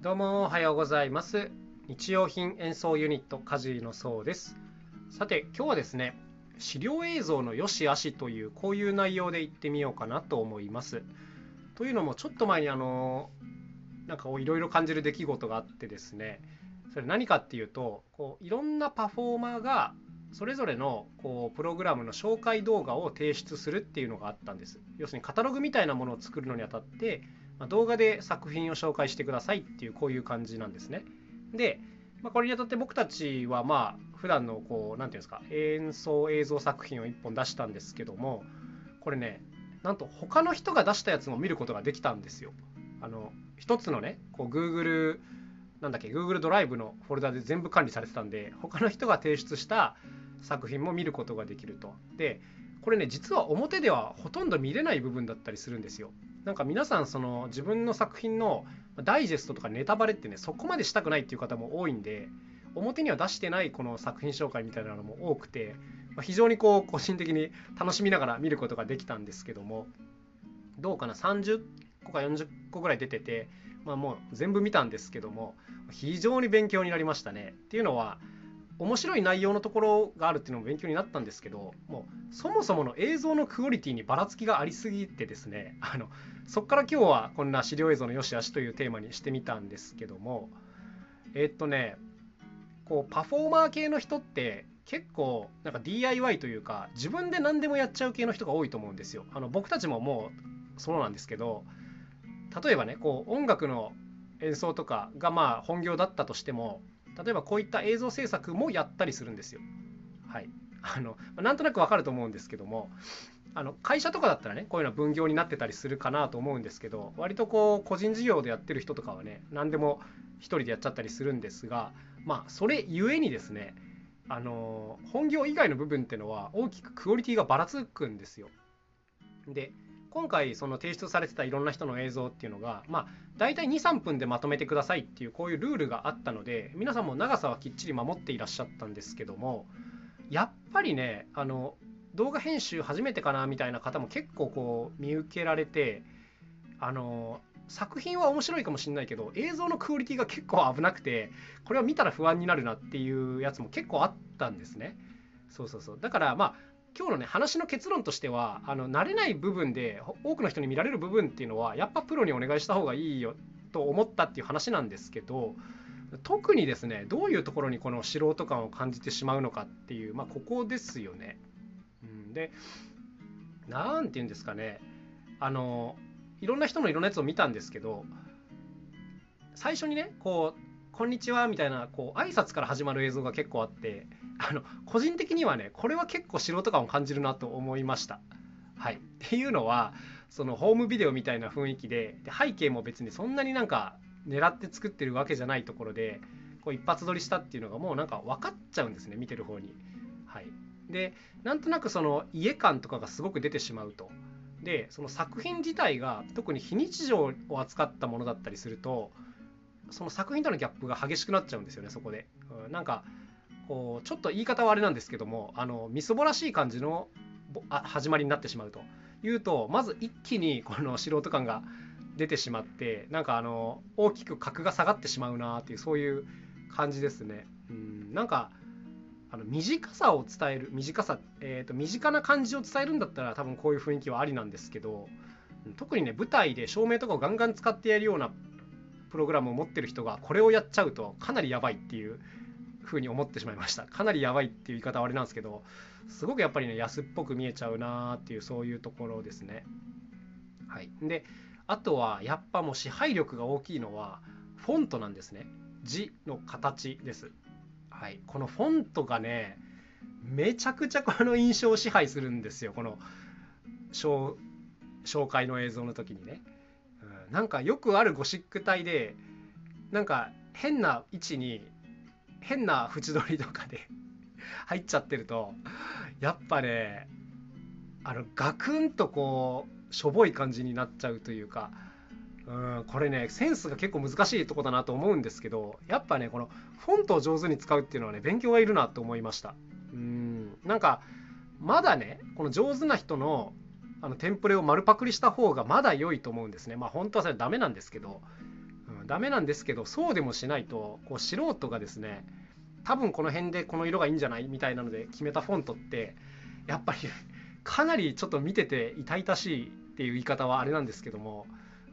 どうもおはようございます。日用品演奏ユニットカジのそうです。さて今日はですね資料映像の良し悪しというこういう内容で言ってみようかなと思います。というのもちょっと前にあのなんかいろいろ感じる出来事があってですねそれ何かっていうとこういろんなパフォーマーがそれぞれのこうプログラムの紹介動画を提出するっていうのがあったんです。要するにカタログみたいなものを作るのにあたってま動画で作品を紹介してくださいっていうこういう感じなんですね。で、まあ、これにあたって僕たちはまあ普段のこう何て言うんですか演奏映像作品を1本出したんですけどもこれねなんと他の人が出したやつも見ることができたんですよ。あの一つのねこう Google なんだっけ Google ドライブのフォルダで全部管理されてたんで他の人が提出した作品も見ることができると。でこれね実は表ではほとんど見れない部分だったりするんですよ。なんか皆さんその自分の作品のダイジェストとかネタバレってねそこまでしたくないっていう方も多いんで表には出してないこの作品紹介みたいなのも多くて、ま、非常にこう個人的に楽しみながら見ることができたんですけどもどうかな30個か40個ぐらい出てて、まあ、もう全部見たんですけども非常に勉強になりましたね。っていうのは面白い内容のところがあるっていうのも勉強になったんですけどもうそもそもの映像のクオリティにばらつきがありすぎてですねあのそこから今日はこんな資料映像の良し悪しというテーマにしてみたんですけどもえ、っとねこうパフォーマー系の人って結構なんか DIY というか自分で何でもやっちゃう系の人が多いと思うんですよ。あの僕たちももうそうなんですけど例えばねこう音楽の演奏とかがまあ本業だったとしても例えばこういった映像制作もやったりするんですよ。はい、あのなんとなくわかると思うんですけどもあの会社とかだったらねこういうのは分業になってたりするかなと思うんですけど割とこう個人事業でやってる人とかはね何でも一人でやっちゃったりするんですがまあそれゆえにですねあの本業以外の部分っていうのは大きくクオリティがばらつくんですよ。で今回その提出されてたいろんな人の映像っていうのがまあ大体23分でまとめてくださいっていうこういうルールがあったので皆さんも長さはきっちり守っていらっしゃったんですけどもやっぱりねあの動画編集初めてかなみたいな方も結構こう見受けられてあの作品は面白いかもしれないけど映像のクオリティが結構危なくてこれは見たら不安になるなっていうやつも結構あったんですね。そうそうそうだからまあ今日のね話の結論としてはあの慣れない部分で多くの人に見られる部分っていうのはやっぱプロにお願いした方がいいよと思ったっていう話なんですけど特にですねどういうところにこの素人感を感じてしまうのかっていうまあここですよね。うん、で何て言うんですかね。あのいろんな人のいろんなやつを見たんですけど最初にねこう「こんにちは」みたいなこう挨拶から始まる映像が結構あってあの個人的にはねこれは結構素人感を感じるなと思いました。はい、っていうのはそのホームビデオみたいな雰囲気でで背景も別にそんなになんか狙って作ってるわけじゃないところでこう一発撮りしたっていうのがもうなんか分かっちゃうんですね見てる方に。はい、でなんとなくその家感とかがすごく出てしまうと。でその作品自体が特に非日常を扱ったものだったりするとその作品とのギャップが激しくなっちゃうんですよねそこで。うん、なんかこうちょっと言い方はあれなんですけどもあのみそぼらしい感じのあ始まりになってしまうというとまず一気にこの素人感が出てしまってなんかあの大きく格が下がってしまうなっていうそういう感じですね。うんなんかあの短さを伝える短さ、えーと、身近な感じを伝えるんだったら多分こういう雰囲気はありなんですけど特にね舞台で照明とかをガンガン使ってやるようなプログラムを持ってる人がこれをやっちゃうとかなりやばいっていうふに思ってしまいました。かなりやばいっていう言い方はあれなんですけどすごくやっぱりね安っぽく見えちゃうなーっていうそういうところですね。はい。であとはやっぱもう支配力が大きいのはフォントなんですね。字の形です。はい。このフォントがねめちゃくちゃこの印象を支配するんですよ。この紹介の映像の時にね、なんかよくあるゴシック体でなんか変な位置に変な縁取りとかで 入っちゃってるとやっぱねあのガクンとこうしょぼい感じになっちゃうというかうんこれねセンスが結構難しいとこだなと思うんですけどやっぱねこのフォントを上手に使うっていうのはね勉強がいるなと思いました。うんなんかまだねこの上手な人のあのテンプレを丸パクリした方がまだ良いと思うんですね。まあ本当はそれダメなんですけど。うん、ダメなんですけどそうでもしないとこう素人がですね多分この辺でこの色がいいんじゃない？みたいなので決めたフォントってやっぱりかなりちょっと見てて痛々しいっていう言い方はあれなんですけども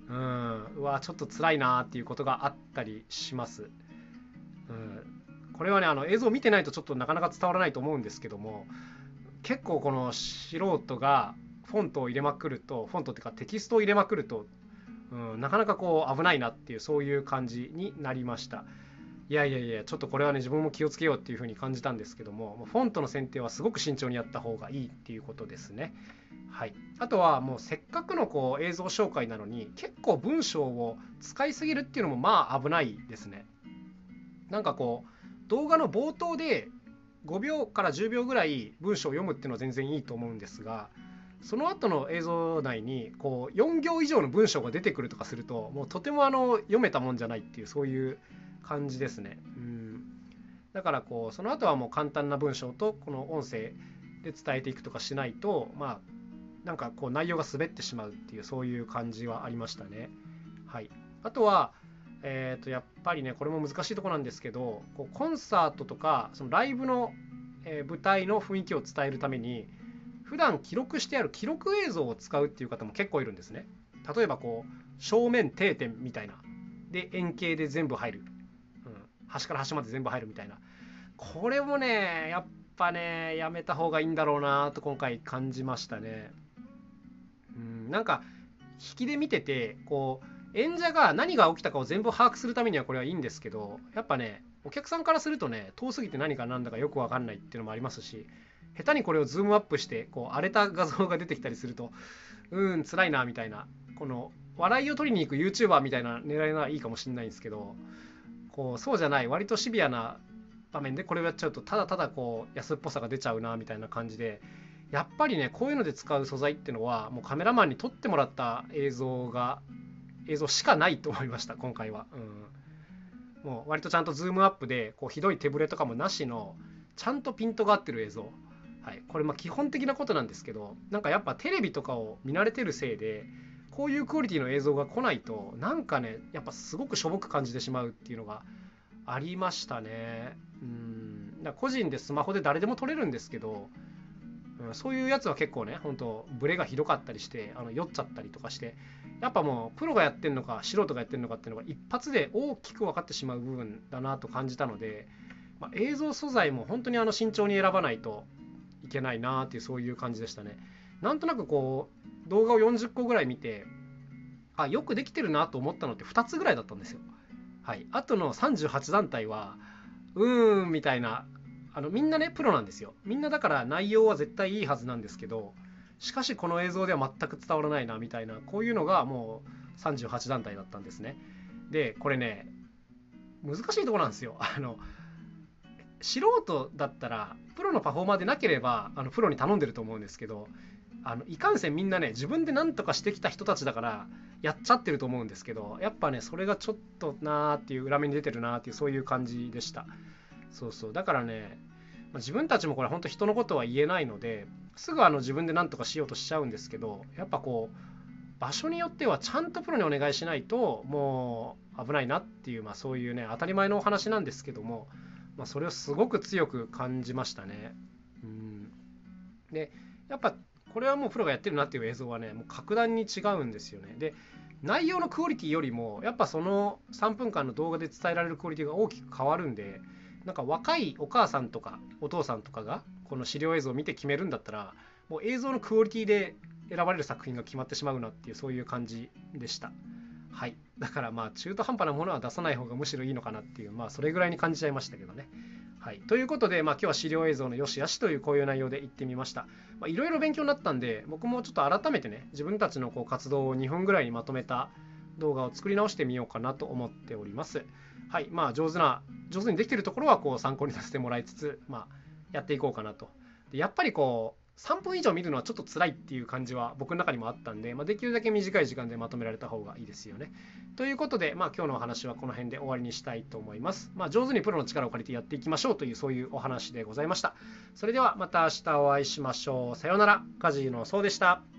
うんうわちょっと辛いなっていうことがあったりします。うん、これはねあの映像を見てないとちょっとなかなか伝わらないと思うんですけども結構この素人がフォントを入れまくるとフォントっていうかテキストを入れまくると、うん、なかなかこう危ないなっていうそういう感じになりました。いやいやいやちょっとこれはね自分も気をつけようっていうふうに感じたんですけどもフォントの選定はすごく慎重にやった方がいいっていうことですね。はい、あとはもうせっかくのこう映像紹介なのに結構文章を使いすぎるっていうのもまあ危ないですね。なんかこう動画の冒頭で5秒から10秒ぐらい文章を読むっていうのは全然いいと思うんですがその後の映像内にこう4行以上の文章が出てくるとかするともうとてもあの読めたもんじゃないっていうそういう感じですね。うんだからこうその後はもう簡単な文章とこの音声で伝えていくとかしないとまあなんかこう内容が滑ってしまうっていうそういう感じはありましたね。はい、あとは、えー、とやっぱりねこれも難しいとこなんですけどこうコンサートとかそのライブの、えー、舞台の雰囲気を伝えるために普段記録してある記録映像を使うっていう方も結構いるんですね。例えばこう正面定点みたいな。で円形で全部入る、うん、端から端まで全部入るみたいな。これもねやっぱねやめた方がいいんだろうなと今回感じましたね。うん、なんか引きで見ててこう演者が何が起きたかを全部把握するためにはこれはいいんですけどやっぱねお客さんからするとね遠すぎて何か何だかよく分かんないっていうのもありますし下手にこれをズームアップしてこう荒れた画像が出てきたりするとうん辛いなみたいな。この笑いを取りに行く YouTuber みたいな狙いはいいかもしれないんですけどこうそうじゃない割とシビアな場面でこれをやっちゃうとただただこう安っぽさが出ちゃうなみたいな感じでやっぱりねこういうので使う素材っていうのはもうカメラマンに撮ってもらった映像が映像しかないと思いました今回は、うん、もう割とちゃんとズームアップでこうひどい手ぶれとかもなしのちゃんとピントが合ってる映像。はい、これま基本的なことなんですけどなんかやっぱテレビとかを見慣れてるせいでこういうクオリティの映像が来ないとなんかねやっぱすごくしょぼく感じてしまうっていうのがありましたね。うん。だ個人でスマホで誰でも撮れるんですけど、うん、そういうやつは結構ね本当ブレがひどかったりしてあの酔っちゃったりとかしてやっぱもうプロがやってるのか素人がやってるのかっていうのが一発で大きく分かってしまう部分だなと感じたので、まあ、映像素材も本当にあの慎重に選ばないといけないなっていうそういう感じでしたね。なんとなくこう動画を40個ぐらい見てあよくできてるなと思ったのって2つぐらいだったんですよ。はい、あとの38団体はうーんみたいなあのみんなねプロなんですよ。みんなだから内容は絶対いいはずなんですけどしかしこの映像では全く伝わらないなみたいなこういうのがもう38団体だったんですね。でこれね難しいとこなんですよ。あの素人だったらプロのパフォーマーでなければあのプロに頼んでると思うんですけどあのいかんせんみんなね自分で何とかしてきた人たちだからやっちゃってると思うんですけどやっぱねそれがちょっとなーっていう裏目に出てるなーっていうそういう感じでした。そうそう。だからねま自分たちもこれ本当人のことは言えないのですぐあの自分で何とかしようとしちゃうんですけどやっぱこう場所によってはちゃんとプロにお願いしないともう危ないなっていう、まあ、そういうね当たり前のお話なんですけどもまあ、それをすごく強く感じましたね。うん、でやっぱこれはもうプロがやってるなっていう映像はねもう格段に違うんですよね。で内容のクオリティよりもやっぱその3分間の動画で伝えられるクオリティが大きく変わるんでなんか若いお母さんとかお父さんとかがこの資料映像を見て決めるんだったらもう映像のクオリティで選ばれる作品が決まってしまうなっていうそういう感じでした。はい、だからまあ中途半端なものは出さない方がむしろいいのかなっていうまあそれぐらいに感じちゃいましたけどね。はい、ということで、まあ、今日は資料映像の良し悪しというこういう内容で言ってみました。いろいろ勉強になったんで僕もちょっと改めてね自分たちのこう活動を2分ぐらいにまとめた動画を作り直してみようかなと思っております。はいまあ上手な上手にできてるところはこう参考にさせてもらいつつ、まあ、やっていこうかなと。でやっぱりこう3分以上見るのはちょっと辛いっていう感じは僕の中にもあったんで、まあ、できるだけ短い時間でまとめられた方がいいですよね。ということで、まあ、今日のお話はこの辺で終わりにしたいと思います。まあ、上手にプロの力を借りてやっていきましょうというそういうお話でございました。それではまた明日お会いしましょう。さようなら。カジノそうでした。